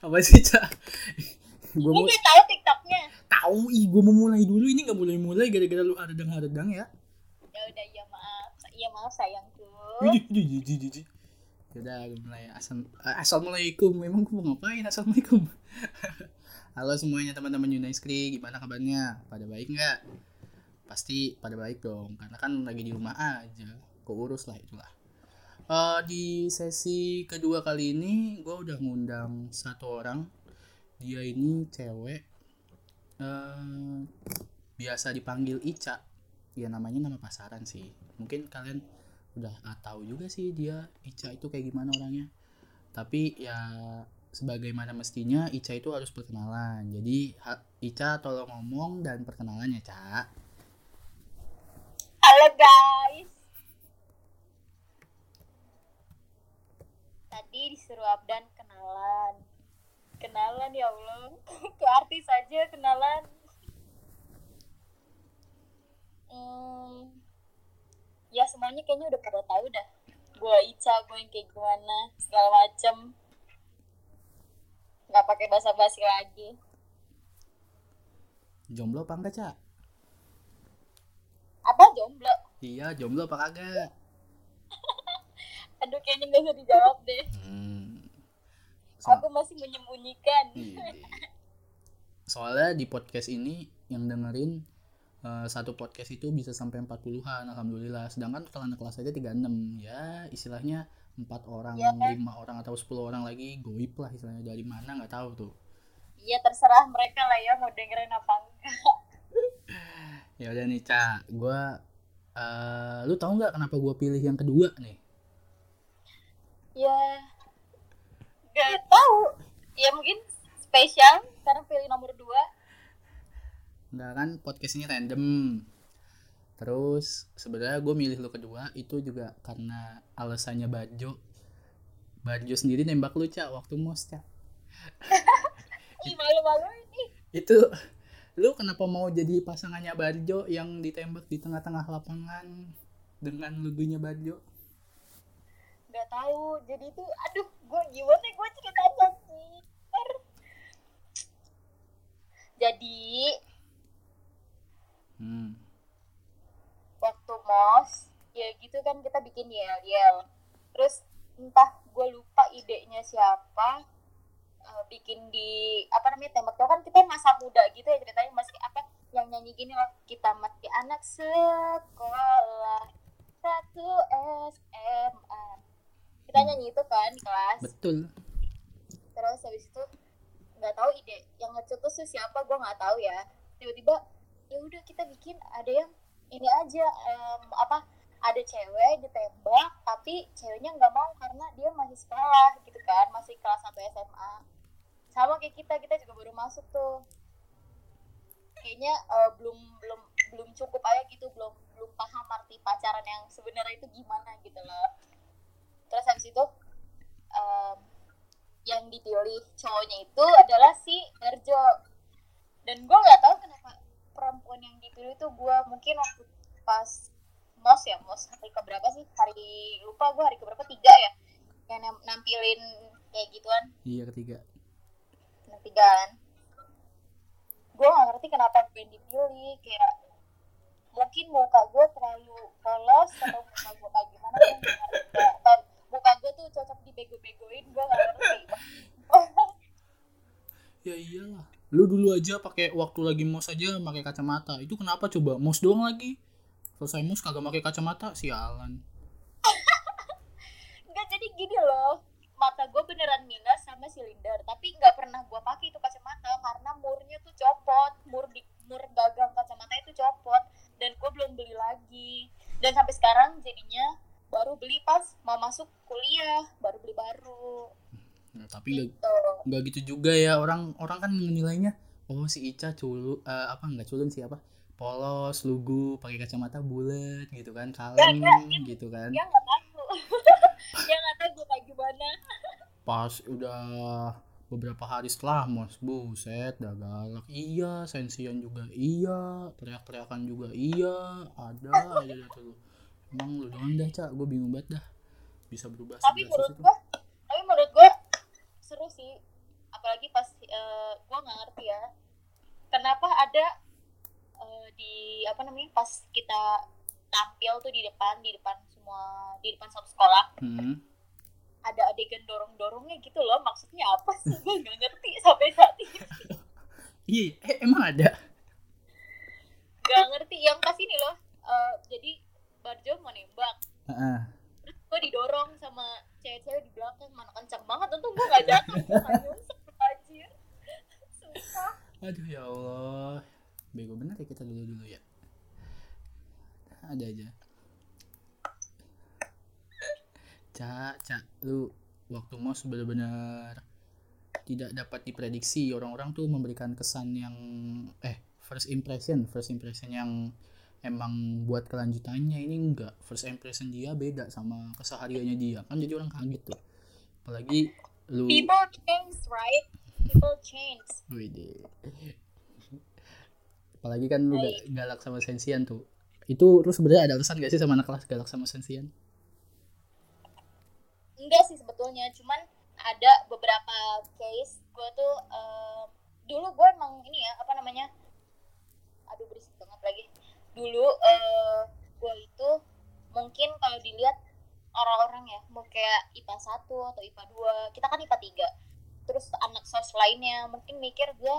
apa sih cak gue mau udah tahu TikToknya? tahu ih gue mau mulai dulu ini nggak mulai mulai gara-gara lu ada dang ada ya Ya udah iya maaf. Iya maaf sayangku. Ih, ih. Yaudah, gue mulai Assal eh, Assalamualaikum. Memang gue mau ngapain? Assalamualaikum. Halo semuanya teman-teman Yunaiskri, gimana kabarnya? Pada baik nggak? Pasti pada baik dong, karena kan lagi di rumah aja. Keurus lah itulah. Eh, di sesi kedua kali ini, gue udah ngundang satu orang. Dia ini cewek. eh biasa dipanggil Ica. Ya namanya nama pasaran sih. Mungkin kalian udah ah, tahu juga sih dia Ica itu kayak gimana orangnya tapi ya sebagaimana mestinya Ica itu harus perkenalan jadi Ica tolong ngomong dan perkenalan ya Ca Halo guys. Tadi disuruh Abdan kenalan. Kenalan ya Allah. Ke artis aja kenalan. Hmm, ya semuanya kayaknya udah pada tahu dah. Gue Ica, gue yang kayak gimana, segala macem. Gak pakai basa-basi lagi. jomblo apa enggak Ca Apa jomblo? iya jomblo apa kagak Aduh kayaknya gak usah dijawab deh. hmm. So- Aku masih menyembunyikan. Iya. soalnya di podcast ini yang dengerin eh, satu podcast itu bisa sampai 40-an alhamdulillah sedangkan kalau anak kelas aja 36 ya istilahnya empat orang Iya kan? lima orang atau 10 orang lagi goib lah istilahnya dari mana nggak tahu tuh Iya terserah mereka lah ya mau dengerin apa enggak. ya udah nih Ca gue eh lu tahu nggak kenapa gue pilih yang kedua nih Ya gak tahu. Ya mungkin spesial karena pilih nomor dua. Enggak kan podcast ini random terus sebenarnya gue milih lu kedua itu juga karena alasannya Bajo Bajo sendiri nembak lu Ca waktu mos Ca Ih malu-malu ini. itu lu kenapa mau jadi pasangannya Barjo yang ditembak di tengah-tengah lapangan dengan logonya Barjo Gak tahu. Jadi itu aduh gue gimana gue ceritanya sih. Jadi hmm. waktu mos ya gitu kan kita bikin yel yel terus entah gue lupa idenya siapa eh, bikin di apa namanya tembak tuh kan kita masa muda gitu ya ceritanya masih apa yang nyanyi gini loh kita masih anak sekolah satu SMA kita nyanyi itu kan di kelas. Betul. Terus habis itu nggak tahu ide. Yang ngecetus tuh siapa gue nggak tahu ya. Tiba-tiba ya udah kita bikin ada yang ini aja em, apa ada cewek ditembak tapi ceweknya nggak mau karena dia masih sekolah gitu kan. Masih kelas 1 SMA sama kayak kita kita juga baru masuk tuh. Kayaknya eh, belum belum belum cukup aja gitu belum belum paham arti pacaran yang sebenarnya itu gimana gitu loh terus habis itu em, yang dipilih cowoknya itu adalah si Erjo. Dan gue nggak tahu kenapa perempuan yang dipilih itu gue mungkin waktu pas mos ya mos hari keberapa sih? Hari lupa gue hari keberapa? Tiga ya yang nam- nampilin kayak gituan. Iya ketiga. Yang tiga kan. Gue gak ngerti kenapa gue dipilih kayak mungkin muka gue terlalu polos atau muka gue kayak gimana gue nggak ngerti. Atau muka gue tuh cocok dibego-begoin gue gak ngerti. Ya iyalah. Lu dulu aja pakai waktu lagi mos aja pakai kacamata. Itu kenapa coba mos doang lagi? Selesai mos kagak pakai kacamata sialan. Enggak jadi gini loh. Mata gue beneran minus sama silinder tapi nggak pernah gue pakai itu kacamata karena murnya tuh copot. Mur di mur gagang kacamata itu copot. Dan gue belum beli lagi. Dan sampai sekarang jadinya baru beli pas mau masuk kuliah baru beli baru. Nah, tapi nggak gitu. nggak gitu juga ya orang orang kan menilainya oh si Ica culu eh, apa nggak culun sih apa polos lugu pakai kacamata bulat gitu kan kalem gitu kan. dia nggak tahu. Dia nggak tahu gue kayak gimana. Pas udah beberapa hari setelah mos buset dah galak. Iya sensian juga iya teriak-teriakan juga iya ada aja tuh emang lu doang dah cak gue bingung banget dah. Bisa berubah tapi menurut gue tapi menurut gue seru sih. Apa apalagi pas eh, gue nggak ngerti ya. Kenapa ada eh, di apa namanya pas kita tampil tuh di depan di depan semua di depan satu sekolah Hmm. ada adegan dorong dorongnya gitu loh. Maksudnya apa sih? Gue nggak ngerti sampai saat ini. Iya, eh, emang ada. nggak ngerti. Yang pas ini loh eh, jadi Barjo mau nembak Heeh. terus gue didorong sama cewek-cewek di belakang mana kencang banget untung gue nggak jatuh anjir Aduh ya Allah. Bego bener ya kita dulu dulu ya. Ada aja. Cak, cak, lu waktu mos benar-benar tidak dapat diprediksi orang-orang tuh memberikan kesan yang eh first impression first impression yang emang buat kelanjutannya ini enggak. First impression dia beda sama kesehariannya dia. Kan jadi orang kaget tuh. Apalagi lu people change right? People change. Wede. Apalagi kan lu ga- galak sama sensian tuh. Itu terus sebenarnya ada alasan gak sih sama anak kelas galak sama sensian? enggak sih sebetulnya. Cuman ada beberapa case gue tuh eh, dulu gue emang ini ya apa namanya? Aduh berisik banget lagi dulu eh, gue itu mungkin kalau dilihat orang-orang ya mau kayak IPA 1 atau IPA 2 kita kan IPA 3 terus anak sos lainnya mungkin mikir gue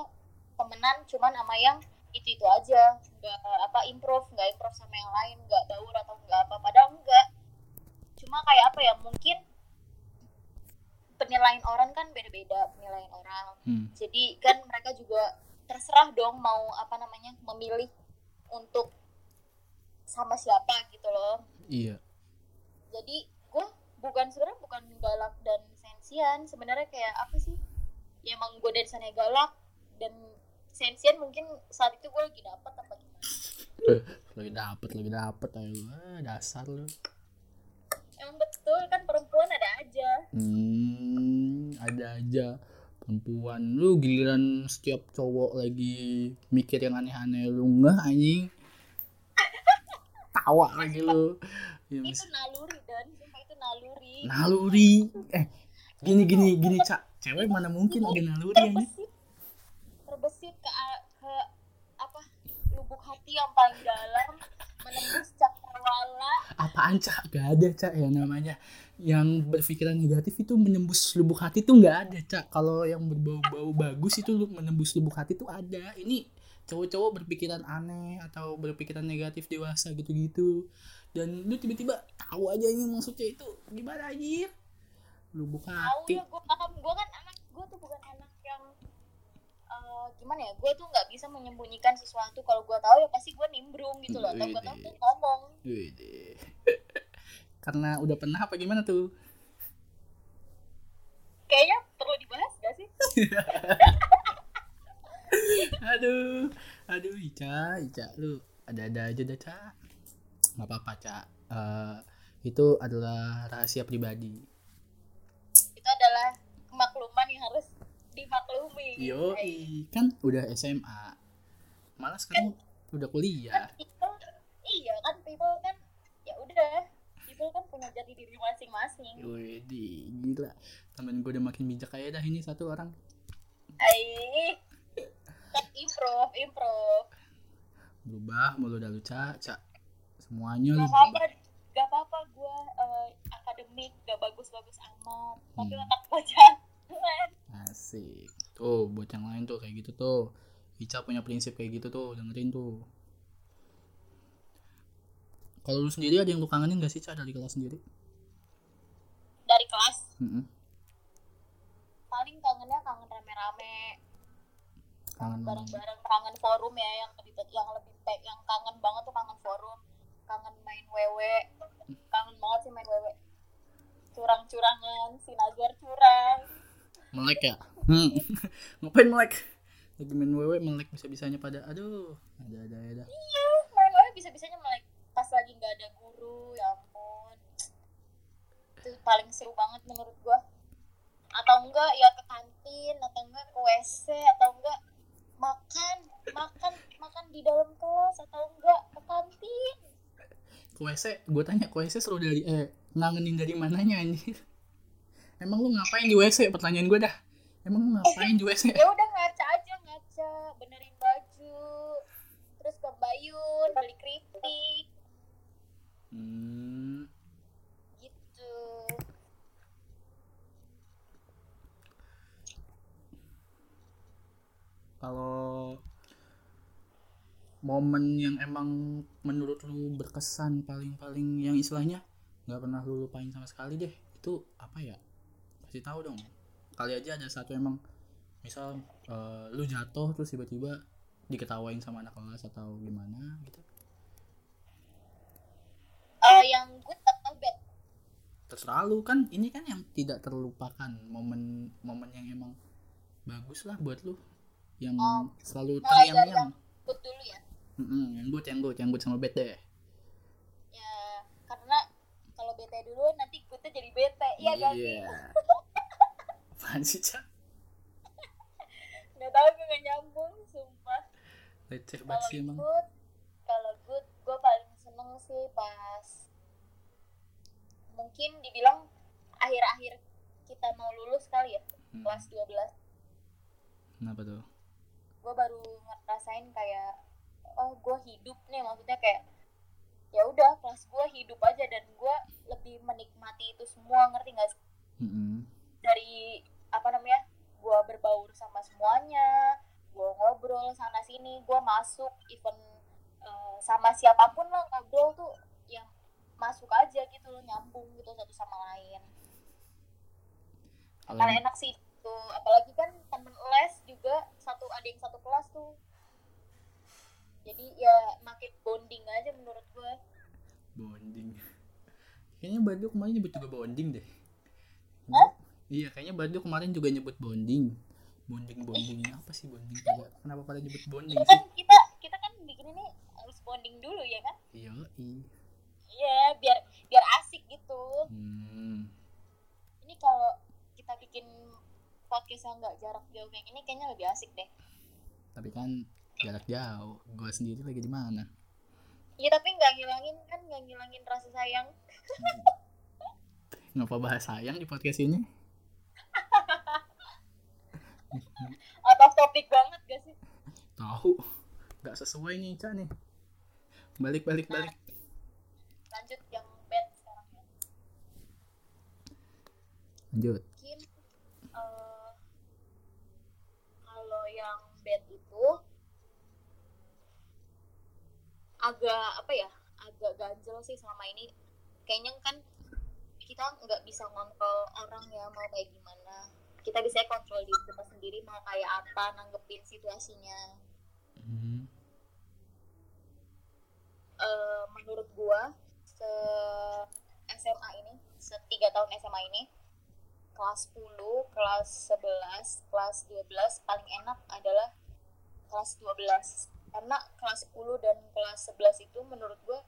temenan cuman sama yang itu itu aja. Nggak apa improve nggak improve sama yang lain nggak baur atau nggak apa padahal enggak cuma kayak apa ya mungkin penilaian orang kan beda-beda penilaian orang. Hmm. jadi kan mereka juga terserah dong mau apa namanya memilih untuk sama siapa gitu loh. Iya. jadi gue bukan sebenarnya bukan galak dan sensian. Sebenarnya kayak apa sih? Ya emang gue dari sana galak dan sensian mungkin saat itu gue lagi dapet apa gimana? Lagi dapet, lagi dapet ayo. Ah, dasar lu. emang betul kan perempuan ada aja. Hmm, ada aja. Perempuan lu giliran setiap cowok lagi mikir yang aneh-aneh lu nggak anjing tawa lagi lu. Ya, itu naluri dan itu naluri. Naluri. Eh gini gini gini cak. Cewek mana mungkin ada naluri anjing terbesit. Terbesit ke ke apa lubuk hati yang paling dalam menembus cakrawala apaan cak? Gak ada cak. Ya namanya yang berpikiran negatif itu menembus lubuk hati tuh nggak ada cak. Kalau yang berbau-bau bagus itu menembus lubuk hati tuh ada. Ini cowok-cowok berpikiran aneh atau berpikiran negatif dewasa gitu-gitu. Dan lu tiba-tiba tahu aja ini maksudnya itu gimana aja lubuk tahu hati. ya gue paham. Gue kan anak gue tuh bukan anak yang eh, gimana ya gue tuh nggak bisa menyembunyikan sesuatu. Kalau gue tahu ya pasti gue nimbrung gitu loh. Atau gue tahu tuh ngomong. Karena udah pernah apa gimana tuh? Kayaknya perlu dibahas gak sih aduh. Aduh Ica Ica lu ada-ada aja dah Ca nggak apa-apa Ca Eh, itu adalah rahasia pribadi. Itu adalah kemakluman yang harus dimaklumi. Yo kan udah SMA malah sekarang udah kuliah. people iya kan people kan ya udah. People kan punya jati diri masing-masing. Widi gila. Temen gue udah makin bijak kayak dah ini satu orang. Ai kan improve improve berubah mulu dah lu Ca. Ca semuanya lu gak apa-apa berubah. gak apa-apa gue eh, akademik gak bagus-bagus amat. Tapi Hmm. otak gue jangan asik. Tuh buat yang lain tuh kayak gitu tuh. Ica punya prinsip kayak gitu tuh dengerin tuh. Kalau lu sendiri ada yang lu kangenin gak sih Ca dari kelas sendiri? Dari kelas? Mm-mm. paling kangennya kangen rame-rame kangen bareng-bareng kangen forum ya yang lebih yang lebih yang kangen banget tuh kangen forum. Kangen main wewe kangen banget sih main wewe curang-curangan si Nazar curang. Melek ya? Hmm. ngapain melek? Lagi main wewe melek bisa bisanya pada aduh ada ada ada. Iya main wewe bisa-bisanya melek. Pas lagi nggak ada guru ya ampun. Itu paling seru banget menurut gua. Atau enggak ya ke kantin atau enggak ke WC atau enggak makan makan makan di dalam kelas atau enggak ke kantin. WC gue tanya WC seru dari eh ngangenin dari mananya anjir? Emang lu ngapain di WC pertanyaan gue dah. Emang lu ngapain juga sih ya udah ngaca aja ngaca. Benerin baju terus ke Bayun beli keripik. Hmm, gitu kalau momen yang emang menurut lu berkesan paling-paling yang istilahnya nggak pernah lu lupain sama sekali deh itu apa ya? Kasih tahu dong. Kali aja ada satu emang misal eh, lu jatuh terus tiba-tiba diketawain sama anak kelas atau gimana gitu. Eh, yang good atau bad terserah lu kan ini kan yang tidak terlupakan momen momen yang emang bagus lah buat lu yang Oh. selalu yang good dulu ya Mm-mm, yang good yang good yang good sama deh ya karena kalau bete dulu nanti goodnya jadi bete iya kan Iya. Apaan sih, Cak? nggak tahu gue nggak nyambung sumpah Leceh banget sih emang. good kalau good gue paling seneng sih pas mungkin dibilang akhir-akhir kita mau lulus kali ya Hmm. kelas 12 Kenapa tuh? Gue baru ngerasain kayak oh gue hidup nih maksudnya kayak ya udah kelas gue hidup aja dan gue lebih menikmati itu semua ngerti gak sih Mm-mm. dari apa namanya gue berbaur sama semuanya gue ngobrol sana sini gue masuk event eh, sama siapa pun lah ngobrol tuh yang masuk aja gitu loh nyambung gitu satu sama lain karena enak sih tuh apalagi kan temen les juga satu ada yang satu kelas tuh jadi ya makin bonding aja menurut gue bonding. Kayaknya Badu kemarin nyebut juga bonding deh. Hah? Iya, kayaknya Badu kemarin juga nyebut bonding. Bonding bonding apa sih bonding? Coba, Kenapa pada nyebut bonding sih? kan kita kita kan bikin ini harus bonding dulu ya kan Iya, iya biar biar asik gitu Hmm. ini kalau kita bikin podcast yang nggak jarak jauh kayak gini kayaknya lebih asik deh Tapi kan jarak jauh. Gue sendiri lagi di mana? iya tapi nggak ngilangin kan nggak ngilangin rasa sayang Ngapa bahas sayang di podcast ini? atau topik banget gak sih Tahu. Gak sesuai nih, Cak nih. Balik balik balik. lanjut yang bad sekarang ya Lanjut. mungkin eh, kalau yang bad itu agak apa ya agak ganjel sih selama ini. Kayaknya kan kita nggak bisa ngontrol orang ya mau kayak gimana. Kita bisa kontrol diri kita sendiri mau kayak apa nanggepin situasinya. Hmm. Eh, menurut gua se SMA ini setiga tahun SMA ini kelas 10, kelas 11, kelas 12 paling enak adalah kelas 12 karena kelas 10 dan kelas 11 itu menurut gua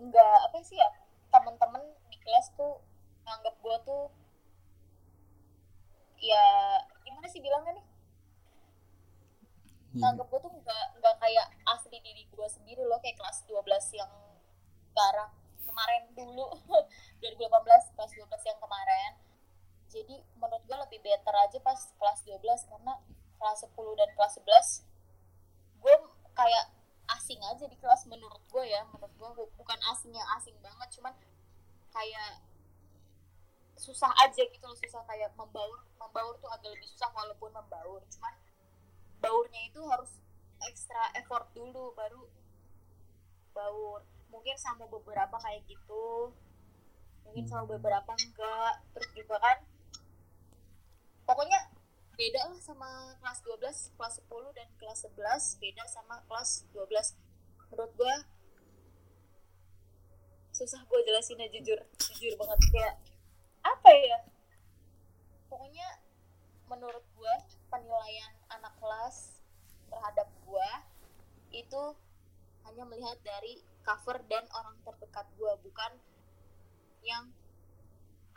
nggak apa sih ya temen-temen di kelas tuh nganggap gua tuh ya gimana sih bilangnya nih Iya. nganggep gue tuh nggak nggak kayak asli diri gue sendiri loh kayak kelas 12 yang sekarang kemarin dulu 2018 kelas 12 yang kemarin jadi menurut gue lebih better aja pas kelas 12 karena kelas 10 dan kelas 11 gue kayak aja di kelas menurut gue ya menurut gue bukan asing yang asing banget cuman kayak susah aja gitu loh susah kayak membaur membaur tuh agak lebih susah walaupun membaur cuman baurnya itu harus ekstra effort dulu baru baur. Mungkin sama beberapa kayak gitu. Mungkin sama beberapa enggak. Terus juga kan pokoknya beda lah sama kelas 12 kelas 10 dan kelas 11 beda sama kelas 12 menurut gua susah gue jelasinnya jujur. Jujur banget kayak apa ya? Pokoknya menurut gua penilaian anak kelas terhadap gua itu hanya melihat dari cover dan orang terdekat gua bukan yang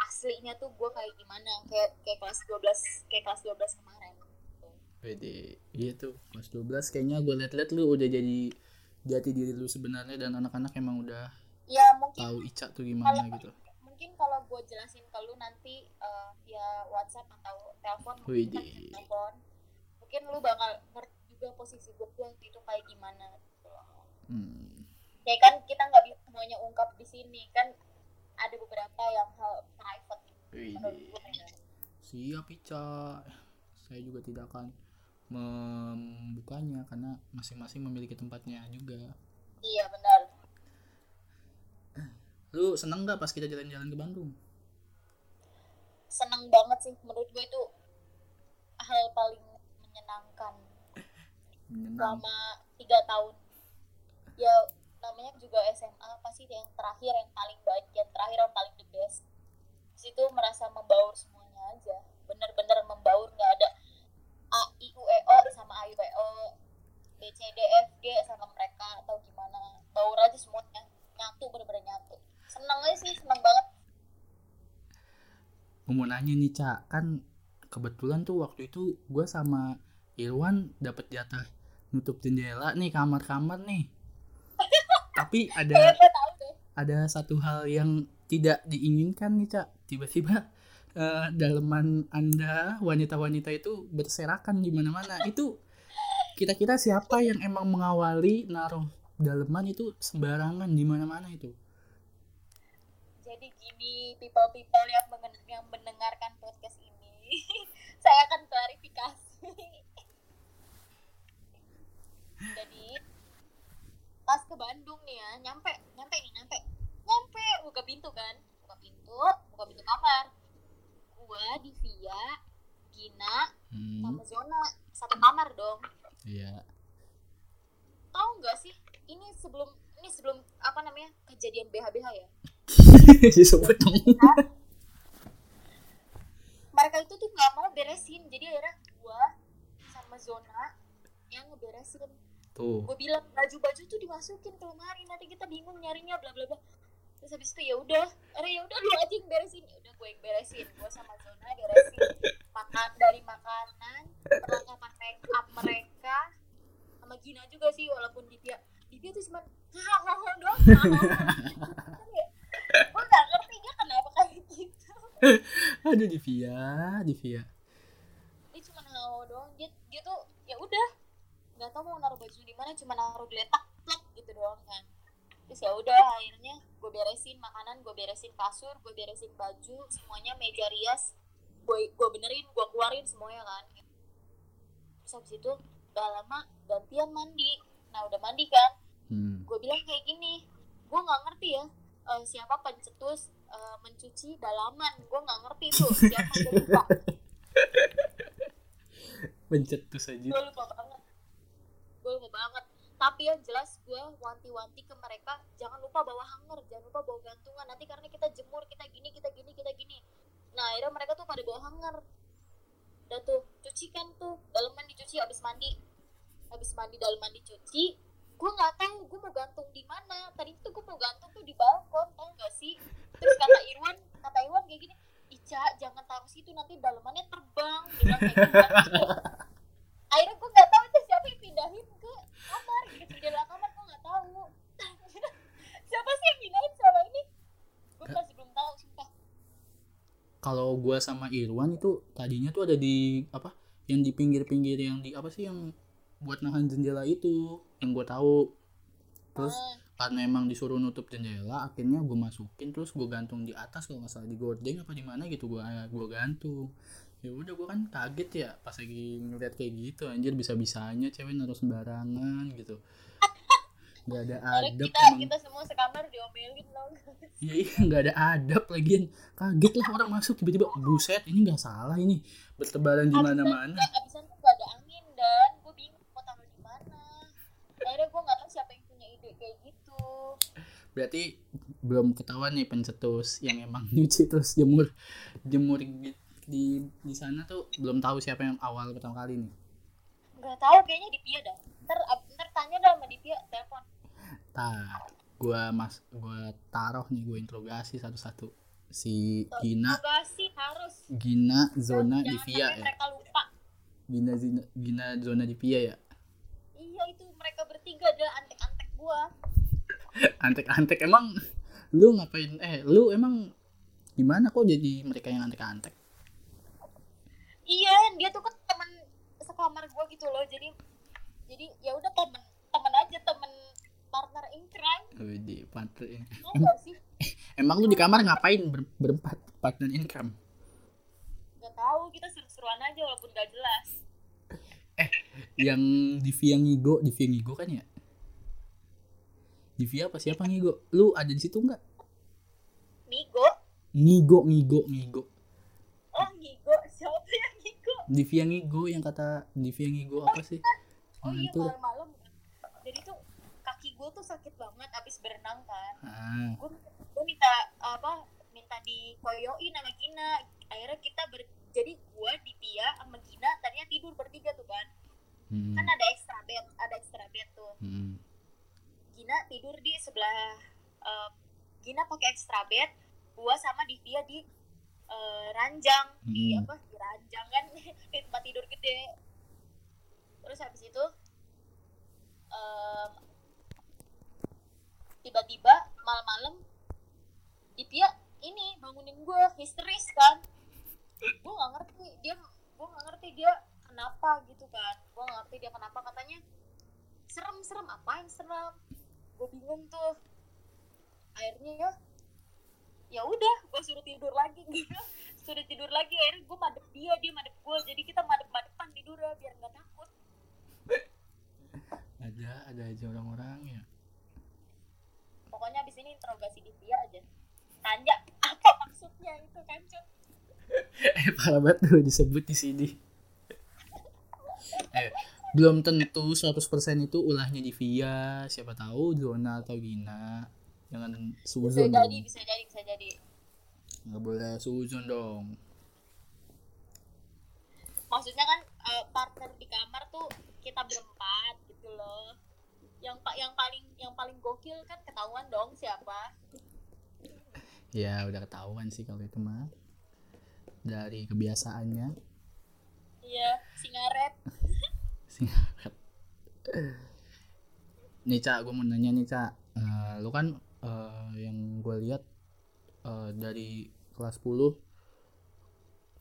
aslinya tuh gua kayak gimana kayak kayak kelas 12 kayak kelas 12 kemarin. Wede, iya tuh kelas 12 kayaknya gue liat-liat lu udah jadi jati diri lu sebenarnya dan anak-anak emang udah ya mungkin tahu Ica tuh gimana gitu. mungkin kalau gue jelasin ke lu nanti uh, via WhatsApp atau telepon mungkin telepon mungkin lu bakal ngerti juga posisi gue waktu itu kayak gimana gitu loh. Hmm. ya kan kita nggak bisa semuanya ungkap di sini kan ada beberapa yang hal private ya. Siap Ica. Saya juga tidak akan membukanya karena masing-masing memiliki tempatnya juga. iya benar Lu seneng nggak pas kita jalan-jalan ke Bandung? seneng banget sih menurut gue itu hal paling menyenangkan Menyenang. selama tiga tahun ya namanya juga SMA pasti yang terakhir yang paling baik yang terakhir yang paling the best Di situ merasa membaur semuanya aja bener-bener membaur nggak ada A I U E O sama A I U E O B C D F G sama mereka atau gimana. Baur aja semuanya. Nyatu bener-bener nyatu. Seneng aja sih seneng banget. Mau nanya nih Cak, kan kebetulan tuh waktu itu gue sama Irwan dapat jatah nutup jendela nih kamar-kamar nih. Tapi ada ada satu hal yang tidak diinginkan nih Cak. Tiba-tiba eh, daleman Anda wanita-wanita itu berserakan di mana-mana. Itu kira-kira siapa yang emang mengawali naruh daleman itu sembarangan di mana-mana itu? jadi gini people people yang yang mendengarkan podcast ini saya akan klarifikasi jadi pas ke Bandung nih ya nyampe nyampe nih nyampe nyampe buka pintu kan buka pintu buka pintu kamar gua Divia Gina Hmm, sama Zona. Satu kamar dong. Iya. tahu nggak sih ini sebelum ini sebelum apa namanya kejadian BH-BH ya? Disebut dong. mereka itu tuh nggak mau beresin. Jadi akhirnya gua sama zona yang ngeberesin. Tuh. gue bilang baju-baju tuh dimasukin ke lemari nanti kita bingung nyarinya bla bla bla terus habis itu ya udah akhirnya ya udah lu aja yang beresin. Ya udah gue yang beresin gue sama zona beresin makan dari makanan perlengkapan make up mereka sama Gina juga sih walaupun Divya Divya tuh cuma hahaha doang gue gak ngerti dia kenapa kayak gitu. Aduh Divia, Divia. dia cuma hahaha doang dia dia tuh ya udah nggak tahu mau naruh baju di mana cuma naruh geletak plak gitu doang kan terus ya udah akhirnya gue beresin makanan gue beresin kasur gue beresin baju semuanya meja rias. Gue gue benerin gue keluarin semuanya kan. Terus habis itu gak lama gantian mandi. Nah udah mandi kan. Hmm. gue bilang kayak gini gue nggak ngerti ya eh, siapa pencetus eh, mencuci dalaman. Gue nggak ngerti tuh siapa gue lupa. Pencetus aja. gue lupa banget. Gue lupa banget tapi yang jelas gue wanti-wanti ke mereka jangan lupa bawa hanger jangan lupa bawa gantungan. Nanti karena kita jemur kita gini kita gini kita gini. Nah akhirnya mereka tuh pada bawa hanger. Udah tuh cucikan tuh daleman dicuci habis mandi. Habis mandi daleman dicuci. Gue nggak tahu gue mau gantung di mana. Tadi tuh gue mau gantung tuh di balkon tau gak sih? Terus kata Irwan kata Irwan kayak gini Ica jangan taruh situ nanti dalemannya terbang. Dia bilang kayak gitu. Akhirnya gue nggak tahu itu siapa yang pindahin ke kamar gitu jendela kamar gue nggak tahu siapa sih yang pindahin selama ini gue masih belum tahu sumpah Kalau gua sama Irwan itu tadinya tuh ada di apa? Yang di pinggir-pinggir yang di apa sih yang buat nahan jendela itu yang gua tahu. Terus Ah, karena emang disuruh nutup jendela, akhirnya gua masukin terus gua gantung di atas kalau nggak salah di gordeng apa di mana gitu gua gua gantung. Ya udah gua kan kaget ya pas lagi ngeliat kayak gitu anjir bisa-bisanya cewek naruh sembarangan gitu. Gak ada adab kita emang. kita semua sekamar diomelin dong Iya iya nggak ada adab lagian kaget lah orang masuk tiba-tiba buset ini nggak salah ini. Bertebaran di mana-mana. Nggak, abisan tuh gak ada angin dan. Gue bingung mau taruh di mana. Akhirnya gue nggak tahu siapa yang punya ide kayak gitu. Berarti belum ketahuan nih pencetus yang emang nyuci terus jemur jemur di di, di sana tuh belum tahu siapa yang awal pertama kali nih. Nggak tahu kayaknya di Pia dah. Ntar ntar tanya dah sama di Pia telepon tar gua mas gua taruh nih gua interogasi satu-satu. Si Gina harus. Gina zona Jangan Divia sampai ya? mereka lupa. Gina Zina, Gina zona Divia ya? Iya itu mereka bertiga adalah antek-antek gua. Antek-antek emang lu ngapain? Eh lu emang gimana kok jadi mereka yang antek-antek? Iya dia tuh kan teman sekamar gue gitu loh. Jadi jadi ya udah temen temen aja temen partner in crime. Wih, partner in- gak sih? Emang lu di kamar ngapain ber- berempat partner income Gak tahu kita seru-seruan aja walaupun gak jelas. Yang Divya ngigo Divya ngigo kan ya? Divya apa? Siapa ngigo? Lu ada di situ nggak? Migo ngigo ngigo ngigo. Oh Migo siapa yang Migo Divya ngigo yang kata Divya ngigo apa sih? Oh iya Mantul. malam-malam. Jadi tuh gue tuh sakit banget abis berenang kan. Ah gue gue minta apa minta dikoyoin sama Gina. Akhirnya kita ber jadi gue Divya sama Gina tadinya tidur bertiga tuh kan. Hmm, kan ada extra bed ada extra bed tuh. Hmm. Gina tidur di sebelah eh, Gina pakai extra bed gua sama Divya di eh, ranjang di Hmm. apa di ranjang kan di tempat tidur gede. Terus habis itu tiba-tiba malam-malam Divya ini bangunin gue histeris kan. Gue nggak ngerti dia gue nggak ngerti dia kenapa gitu kan. Gue nggak ngerti dia kenapa katanya serem serem apa yang serem? Gue bingung tuh. Akhirnya ya ya udah gue suruh tidur lagi. Gitu suruh tidur lagi akhirnya gue madep dia dia madep gue jadi kita madep madepan tidur biar nggak takut. Ada ada aja orang-orang ya pokoknya abis ini interogasi di dia aja. Tanya apa maksudnya itu kan Cuk? eh parah banget tuh disebut di sini. Eh belum tentu 100% itu ulahnya Divya siapa tahu Zona atau Gina. Jangan bisa suzon jadi dong. bisa jadi bisa jadi. Nggak boleh suzon dong. Maksudnya kan eh, partner di kamar tuh kita berempat gitu loh yang pak yang paling yang paling gokil kan ketahuan dong siapa. Ya udah ketahuan sih kalau itu mah. Dari kebiasaannya. Iya singaret. Singkat nih cak gue mau nanya nih cak Eh, lu kan eh, yang gue lihat eh, dari kelas 10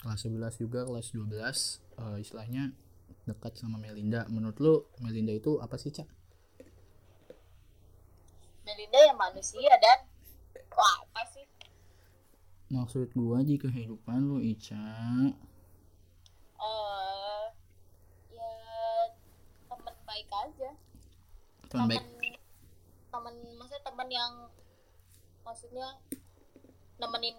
kelas 11 juga kelas 12 eh, istilahnya dekat sama Melinda. Menurut lu Melinda itu apa sih cak Melinda yang manusia dan wah apa sih? Maksud gue di kehidupan lu Ica. Eh ya teman baik aja. Teman baik. Teman maksudnya teman yang maksudnya nemenin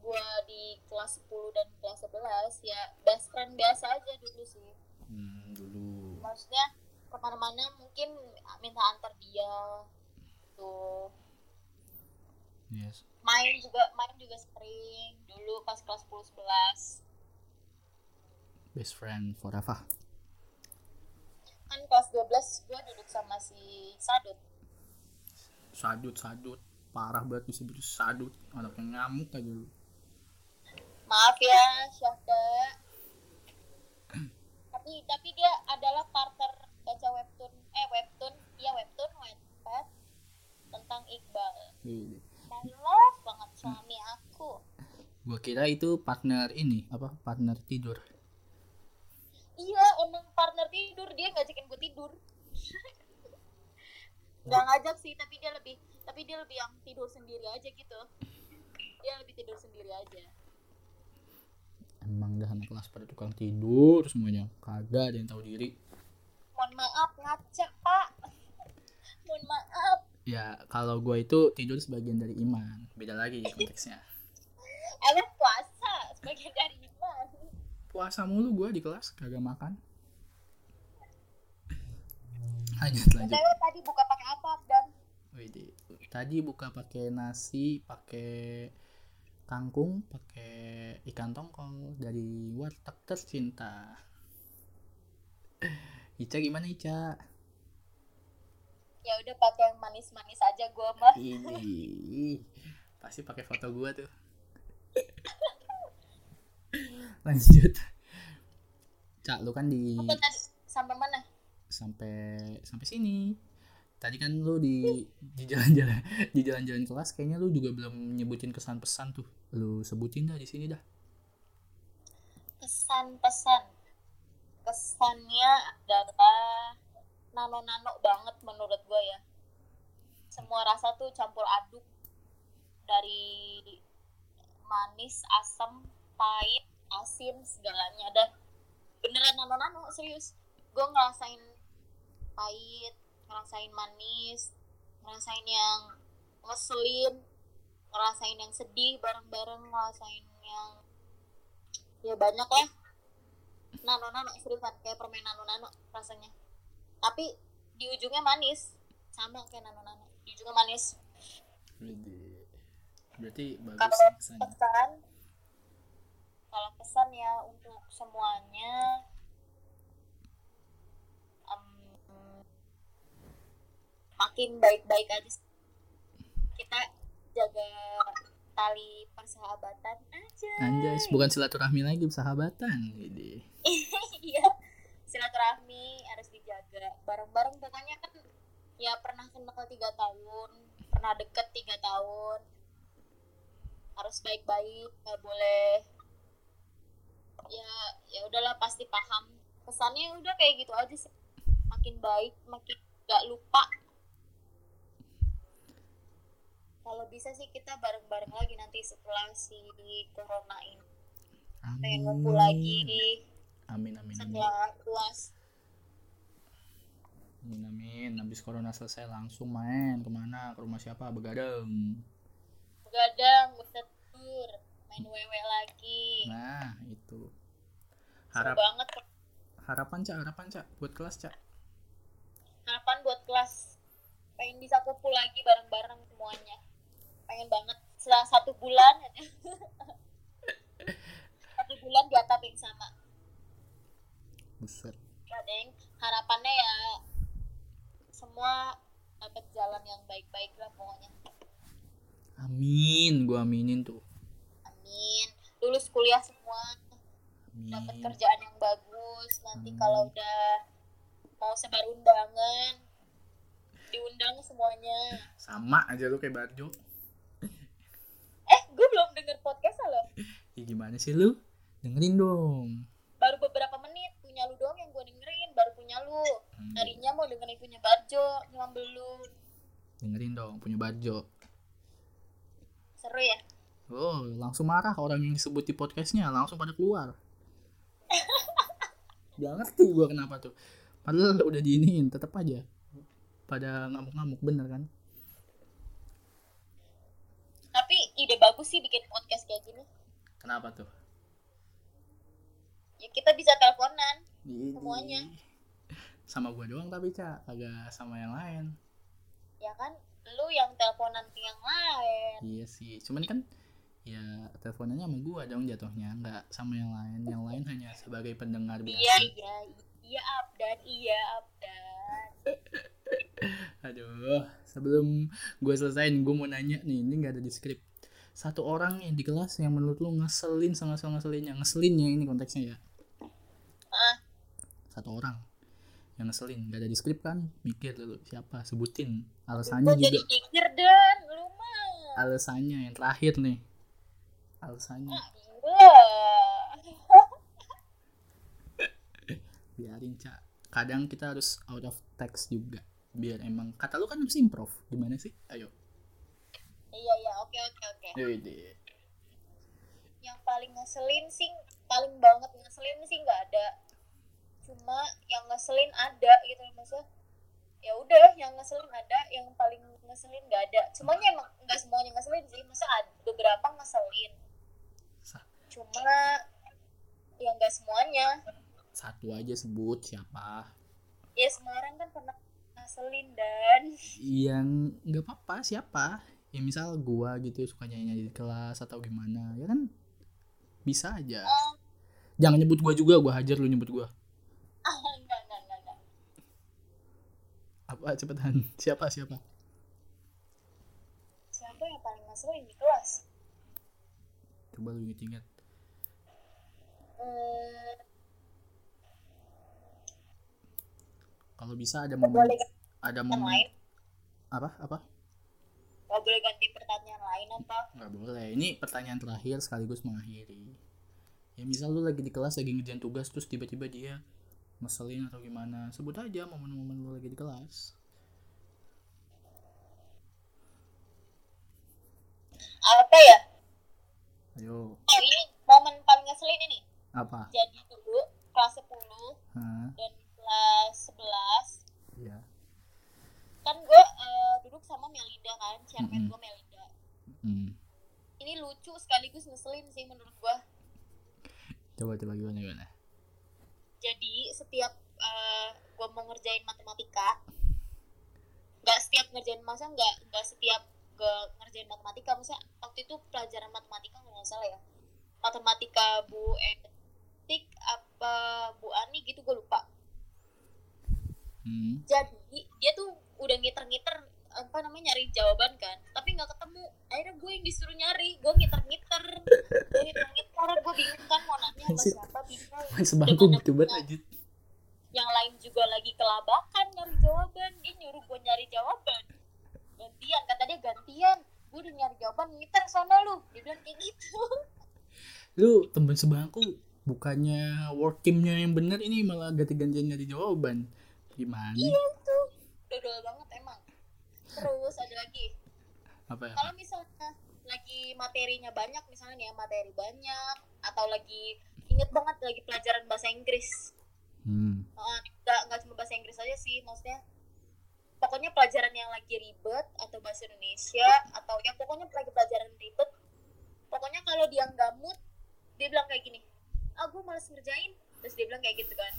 gua di kelas 10 dan kelas 11 ya best friend biasa aja dulu sih. Hmm, dulu. Maksudnya ke mana-mana mungkin minta antar dia tuh yes. Main juga main juga sering. Dulu pas kelas 10 11 best friend forever kan kelas 12 gua duduk sama si Sadut. Sadut sadut. Parah banget disebut sadut. Anaknya ngamuk aja lu. Maaf ya Syahda. Tapi tapi dia adalah partner baca webtoon. Eh webtoon. Iya webtoon webpad tentang Iqbal. Wih, I love banget suami aku. Gua kira itu partner ini apa partner tidur. Iya emang partner tidur. Dia ngajakin gue tidur. Nggak ngajak sih tapi dia lebih tapi dia lebih yang tidur sendiri aja gitu. Dia lebih tidur sendiri aja. Emang dah anak kelas pada tukang tidur semuanya. Kagak ada yang tahu diri. Mohon maaf ngaca pak. Mohon maaf ya kalau gua itu tidur sebagian dari iman. Beda lagi konteksnya. Emang puasa sebagian dari iman. Puasa mulu gua di kelas kagak makan. Lanjut lanjut. Tadi buka pakai apa dan Widih. tadi buka pakai nasi pakai kangkung pakai ikan tongkol. Dari warteg tercinta. Ica gimana Ica? Ya udah pakai yang manis-manis aja gue mah Ini pasti pakai foto gua tuh. Lanjut. Cak, lu kan di tadi sampai mana sampai sampai sini. tadi kan lu di di jalan-jalan di jalan-jalan kelas kayaknya lu juga belum nyebutin kesan pesan tuh lu sebutin dah di sini dah Pesan-pesan. Kesannya adalah nano-nano banget menurut gue ya. Semua rasa tuh campur aduk dari manis, asam, pahit, asin, segalanya ada. Beneran nano-nano, serius. Gue ngerasain pahit, ngerasain manis, ngerasain yang ngeselin, ngerasain yang sedih bareng-bareng, ngerasain yang ya banyak ya nano nano seriusan kayak permen nano nano rasanya tapi di ujungnya manis. Sama kayak nano nano di ujungnya manis. Berarti bagus Kalau pesan kalau pesan ya untuk semuanya em, makin baik-baik aja kita jaga tali persahabatan aja. Anjay bukan silaturahmi lagi sahabatan Widih. iya silaturahmi harus dijaga. Bareng-bareng pokoknya kan ya pernah kenal tiga tahun pernah deket tiga tahun. Harus baik-baik nggak boleh ya ya udahlah pasti paham. Pesannya udah kayak gitu aja sih. Makin baik makin nggak lupa. Kalau bisa sih kita bareng-bareng lagi nanti setelah si corona ini. Pengen ngumpul lagi amin amin amin. Luas amin amin. Habis corona selesai langsung main ke mana? Ke rumah siapa? Begadang. Begadang buset tur. Main wewe lagi. Nah itu. Seru harap banget harapan cak harapan cak buat kelas cak. Harapan buat kelas. Pengen bisa kumpul lagi bareng-bareng semuanya. Pengen banget setelah satu bulan. Satu bulan di atap yang sama buset. Kadang harapannya ya semua dapat jalan yang baik-baik lah pokoknya. Amin. Gua aminin tuh. Amin. Lulus kuliah semua. Dapat kerjaan yang bagus. Nanti Amin. kalau udah mau sebar undangan diundang semuanya. Sama aja lu kayak Barjo. Eh gue belum denger podcast lo ya gimana sih lu? Dengerin dong. Baru beberapa menit punya lu doang yang gue dengerin baru punya lu. Hmm, tadinya mau dengerin punya Barjo cuma belum dengerin dong punya Barjo seru ya? Oh langsung marah orang yang disebut di podcastnya langsung pada keluar. Gak ngerti gua kenapa tuh. Padahal udah diiniin tetap aja. Pada ngamuk-ngamuk bener kan? Tapi ide bagus sih bikin podcast kayak gini. Kenapa tuh ya kita bisa teleponan Jadi, Semuanya. sama gua doang tapi cak. Agak sama yang lain. Ya kan lu yang teleponan ke yang lain. Iya sih. Cuman kan ya teleponannya sama gua dong jatuhnya. Nggak sama yang lain. Yang lain hanya sebagai pendengar biasa. iya iya iya updan iya updan Aduh, sebelum gue selesaiin, gue mau nanya nih, ini nggak ada di skrip. Satu orang yang di kelas yang menurut lu ngeselin sama ngeselinnya, ngeselinnya ini konteksnya ya. Ah Satu orang yang ngeselin, nggak ada di skrip kan? Mikir dulu siapa, sebutin alasannya gue jadi juga. pikir dan lu mah Alasannya yang terakhir nih. Alasannya Gila. biarin cak. Kadang kita harus out of text juga. Biar emang kata lu kan harus improv. Gimana sih? Ayo. iya iya oke oke oke yang paling ngeselin sih paling banget ngeselin sih nggak ada cuma yang ngeselin ada gitu. Maksudnya ya udah yang ngeselin ada yang paling ngeselin nggak ada. Semuanya emang nggak semuanya ngeselin sih masa ada beberapa ngeselin. Cuma ya nggak semuanya. Satu aja sebut siapa. ya Semarang kan pernah ngeselin dan. Yang nggak apa-apa siapa? Ya misal gua gitu suka nyanyi di kelas atau gimana ya kan? Bisa aja. Oh, jangan nyebut gua juga gua hajar lu nyebut gua enggak enggak enggak enggak. Apa cepetan? Siapa siapa? Siapa yang paling ngeselin di kelas. Coba lu inget-inget hmm, kalau bisa ada momen boleh ada momen lain. Apa apa? Gak boleh ganti pertanyaan lain apa? nggak boleh. Ini pertanyaan terakhir sekaligus mengakhiri. Ya misal lu lagi di kelas lagi ngerjain tugas terus tiba-tiba dia ngeselin atau gimana sebut aja momen-momen lu lagi di kelas Apa ya? ayo Oh ini momen paling ngeselin ini. apa Jadi dulu kelas 10 Hah? dan kelas 11 ya kan gue eh, duduk sama Melinda kan, chairman gue Melinda. hmm. Ini lucu sekaligus ngeselin sih menurut gue. coba coba gimana gimana Jadi setiap eh, gue mau ngerjain matematika, nggak setiap ngerjain masa nggak nggak setiap gue ngerjain matematika, maksudnya waktu itu pelajaran matematika nggak salah ya, matematika Bu Etik apa Bu Ani gitu gue lupa. hmm. jadi dia tuh udah ngiter-ngiter apa namanya nyari jawaban kan. Tapi nggak ketemu. Akhirnya gue yang disuruh nyari. Gue ngiter-ngiter. Gue ngiter-ngiter. Gue bingung kan mau nanya sama Anjir. siapa bingung. sebangku gitu banget apa? lanjut yang lain juga lagi kelabakan nyari jawaban. Dia nyuruh gue nyari jawaban. Gantian. Kata dia gantian. Gue udah nyari jawaban ngiter sana lu. Dia bilang kayak gitu. Lu temen sebangku bukannya work teamnya yang bener ini malah ganti-gantian nyari jawaban. Gimana? Iya tuh dodol banget emang terus ada lagi. Apa ya? Kalau misalnya lagi materinya banyak misalnya nih ya materi banyak atau lagi inget banget lagi pelajaran bahasa Inggris. Hmm. Eh, nggak nggak cuma bahasa Inggris aja sih maksudnya pokoknya pelajaran yang lagi ribet atau bahasa Indonesia atau yang pokoknya lagi pelajaran ribet pokoknya kalau dia nggak mood dia bilang kayak gini ah gue males ngerjain. Terus dia bilang kayak gitu kan.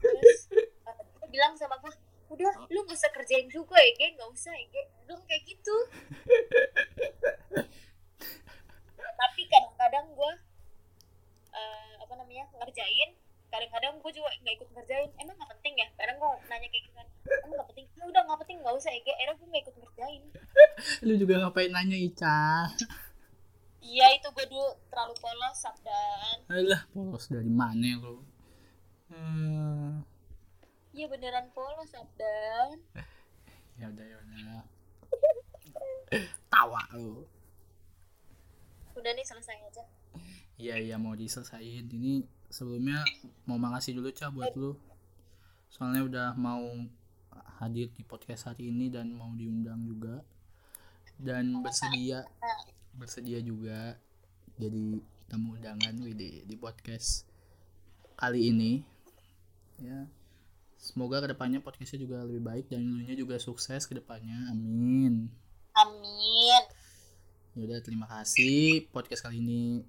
Terus eh, dia bilang sama gue udah lu gak usah kerjain juga ya Ge. Nggak usah ya Ge. Dia bilang kayak gitu. Tapi kadang-kadang gue eh, apa namanya ngerjain. Kadang-kadang gue juga nggak ikut ngerjain. Emang nggak penting ya? Kadang gue nanya kayak gitu kan emang nggak penting? Ya udah nggak penting nggak usah ya akhirnya gue nggak ikut ngerjain. Lu juga ngapain nanya Ica? Iya itu gue dulu terlalu polos sabdan. Alah polos dari mana lu? Hmm. Iya beneran polos sabdan ya udah ya udah. Tawa lu. Udah nih selesai aja. Iya iya mau diselesain. Ini sebelumnya mau makasih dulu Ca buat lu. Soalnya udah mau hadir di podcast hari ini dan mau diundang juga. Dan bersedia bersedia juga jadi tamu undangan WD di podcast kali ini. Ya semoga ke depannya podcastnya juga lebih baik dan lu nya juga sukses ke depannya amin. Amin. Ya udah terima kasih. Podcast kali ini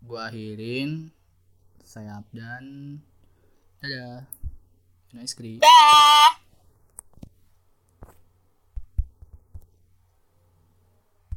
gua akhirin. Saya Abdan. Dadah. Nice cream dah